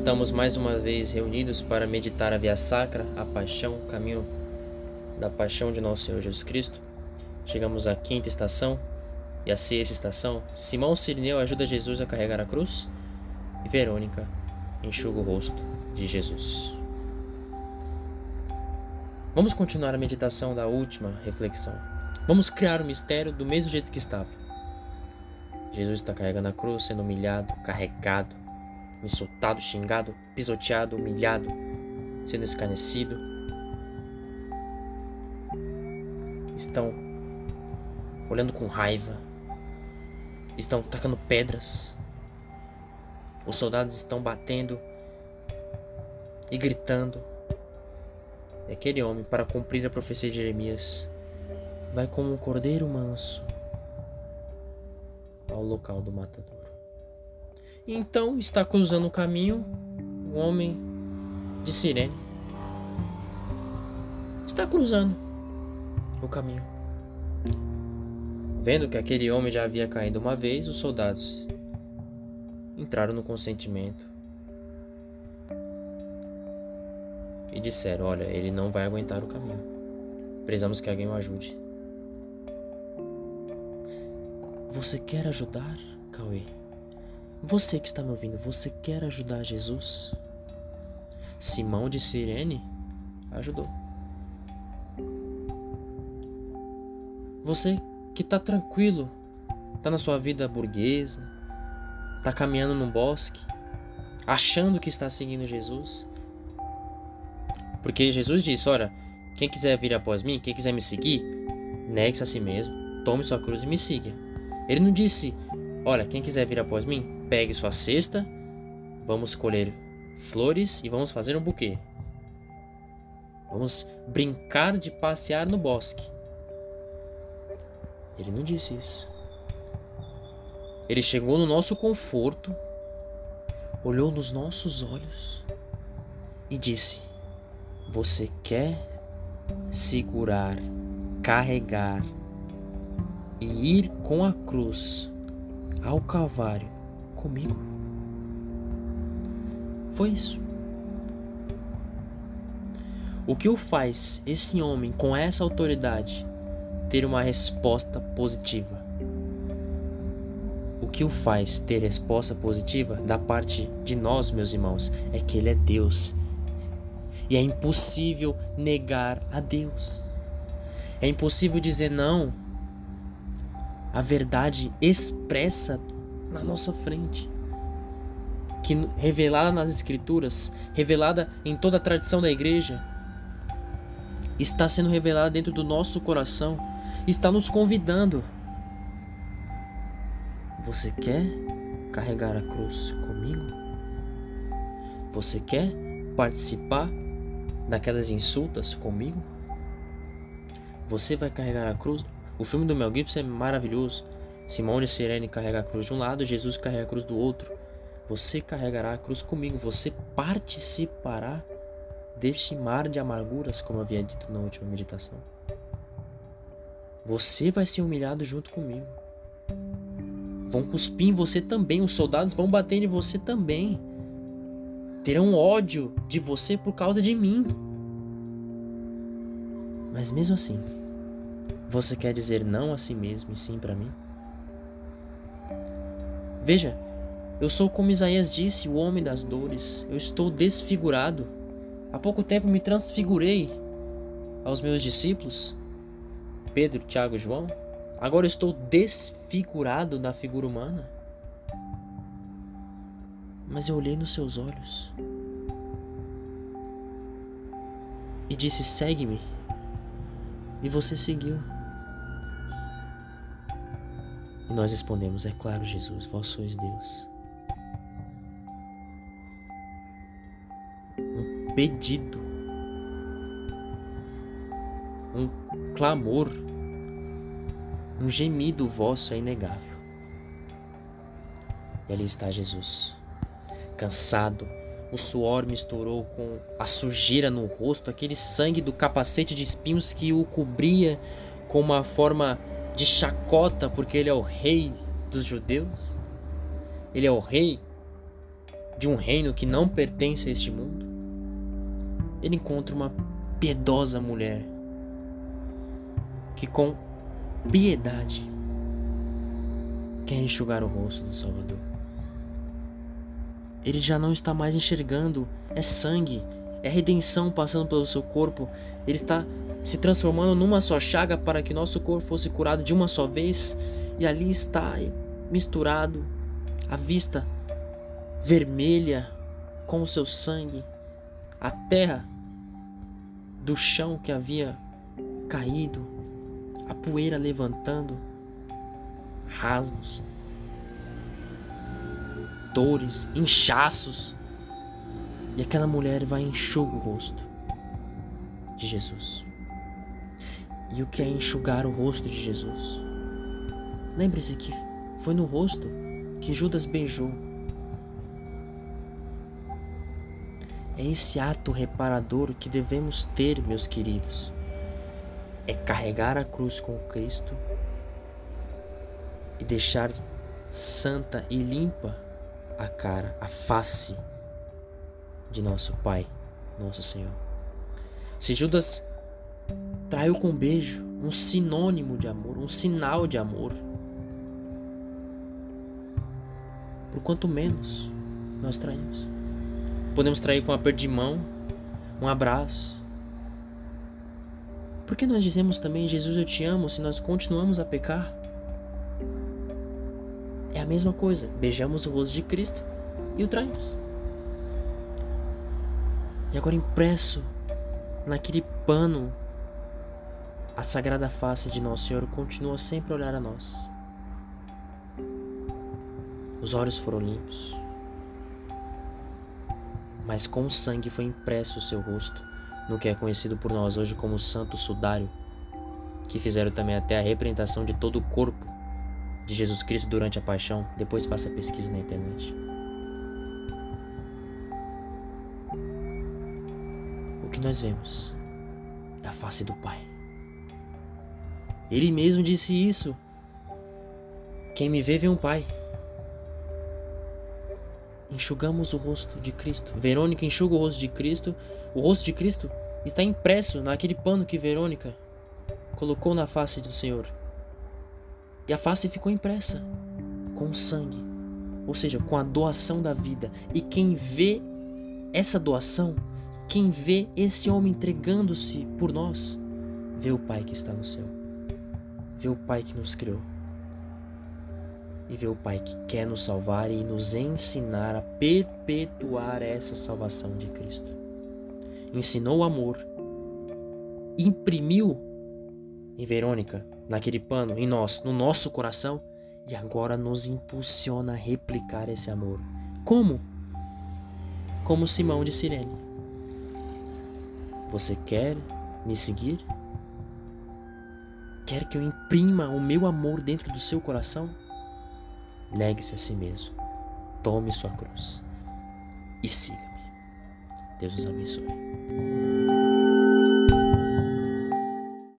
Estamos mais uma vez reunidos para meditar a Via Sacra, a paixão, o caminho da paixão de nosso Senhor Jesus Cristo. Chegamos à quinta estação e a sexta estação. Simão Sirineu ajuda Jesus a carregar a cruz e Verônica enxuga o rosto de Jesus. Vamos continuar a meditação da última reflexão. Vamos criar o mistério do mesmo jeito que estava. Jesus está carregando a cruz, sendo humilhado, carregado, insultado, xingado, pisoteado, humilhado, sendo escarnecido. Estão olhando com raiva, estão tacando pedras. Os soldados estão batendo e gritando. E aquele homem, para cumprir a profecia de Jeremias, vai como um cordeiro manso ao local do matador. Então está cruzando o caminho um homem de sirene. Está cruzando o caminho. Vendo que aquele homem já havia caído uma vez, os soldados entraram no consentimento e disseram: Olha, ele não vai aguentar o caminho. Precisamos que alguém o ajude. Você quer ajudar, Cauê? Você que está me ouvindo, você quer ajudar Jesus? Simão de Sirene ajudou. Você que está tranquilo, está na sua vida burguesa, está caminhando num bosque, achando que está seguindo Jesus. Porque Jesus disse: Olha, quem quiser vir após mim, quem quiser me seguir, negue-se a si mesmo, tome sua cruz e me siga. Ele não disse: Olha, quem quiser vir após mim, pegue sua cesta, vamos colher flores e vamos fazer um buquê. Vamos brincar de passear no bosque. Ele não disse isso. Ele chegou no nosso conforto, olhou nos nossos olhos e disse: Você quer segurar, carregar e ir com a cruz ao Calvário comigo. Foi isso. O que o faz esse homem com essa autoridade ter uma resposta positiva? O que o faz ter resposta positiva da parte de nós, meus irmãos, é que ele é Deus. E é impossível negar a Deus. É impossível dizer não. A verdade expressa na nossa frente. Que revelada nas escrituras, revelada em toda a tradição da igreja, está sendo revelada dentro do nosso coração, está nos convidando. Você quer carregar a cruz comigo? Você quer participar daquelas insultas comigo? Você vai carregar a cruz? O filme do Mel Gibson é maravilhoso. Simão de Sirene carrega a cruz de um lado, Jesus carrega a cruz do outro. Você carregará a cruz comigo, você participará deste mar de amarguras, como havia dito na última meditação. Você vai ser humilhado junto comigo. Vão cuspir em você também, os soldados vão bater em você também. Terão ódio de você por causa de mim. Mas mesmo assim, você quer dizer não a si mesmo e sim para mim? Veja, eu sou como Isaías disse, o homem das dores. Eu estou desfigurado. Há pouco tempo me transfigurei aos meus discípulos, Pedro, Tiago e João. Agora estou desfigurado da figura humana. Mas eu olhei nos seus olhos e disse: segue-me. E você seguiu. E nós respondemos: É claro, Jesus, vós sois Deus. Um pedido, um clamor, um gemido vosso é inegável. E ali está Jesus, cansado, o suor misturou com a sujeira no rosto, aquele sangue do capacete de espinhos que o cobria com uma forma de chacota porque ele é o rei dos judeus. Ele é o rei de um reino que não pertence a este mundo, ele encontra uma piedosa mulher que com piedade quer enxugar o rosto do Salvador. Ele já não está mais enxergando, é sangue, é redenção passando pelo seu corpo. Ele está se transformando numa só chaga para que nosso corpo fosse curado de uma só vez, e ali está misturado a vista vermelha com o seu sangue, a terra do chão que havia caído, a poeira levantando, rasgos, dores, inchaços. E aquela mulher vai enxugar o rosto de Jesus. E o que é enxugar o rosto de Jesus? Lembre-se que foi no rosto que Judas beijou. É esse ato reparador que devemos ter, meus queridos. É carregar a cruz com Cristo e deixar santa e limpa a cara, a face de nosso Pai, nosso Senhor. Se Judas traiu com beijo, um sinônimo de amor, um sinal de amor, por quanto menos nós traímos. Podemos trair com um aperto de mão, um abraço. Por que nós dizemos também Jesus eu te amo se nós continuamos a pecar? É a mesma coisa, beijamos o rosto de Cristo e o traímos. E agora impresso naquele pano, a sagrada face de Nosso Senhor continua sempre a olhar a nós. Os olhos foram limpos, mas com o sangue foi impresso o seu rosto no que é conhecido por nós hoje como Santo Sudário, que fizeram também até a representação de todo o corpo de Jesus Cristo durante a paixão. Depois faça pesquisa na internet. O que nós vemos é a face do Pai. Ele mesmo disse isso. Quem me vê, vê um Pai. Enxugamos o rosto de Cristo. Verônica enxuga o rosto de Cristo. O rosto de Cristo está impresso naquele pano que Verônica colocou na face do Senhor. E a face ficou impressa com sangue, ou seja, com a doação da vida. E quem vê essa doação, quem vê esse homem entregando-se por nós, vê o Pai que está no céu, vê o Pai que nos criou e vê o Pai que quer nos salvar e nos ensinar a perpetuar essa salvação de Cristo. Ensinou o amor, imprimiu em Verônica naquele pano, em nós, no nosso coração, e agora nos impulsiona a replicar esse amor. Como? Como Simão de Sirene. Você quer me seguir? Quer que eu imprima o meu amor dentro do seu coração? Negue-se a si mesmo. Tome sua cruz e siga-me. Deus os abençoe.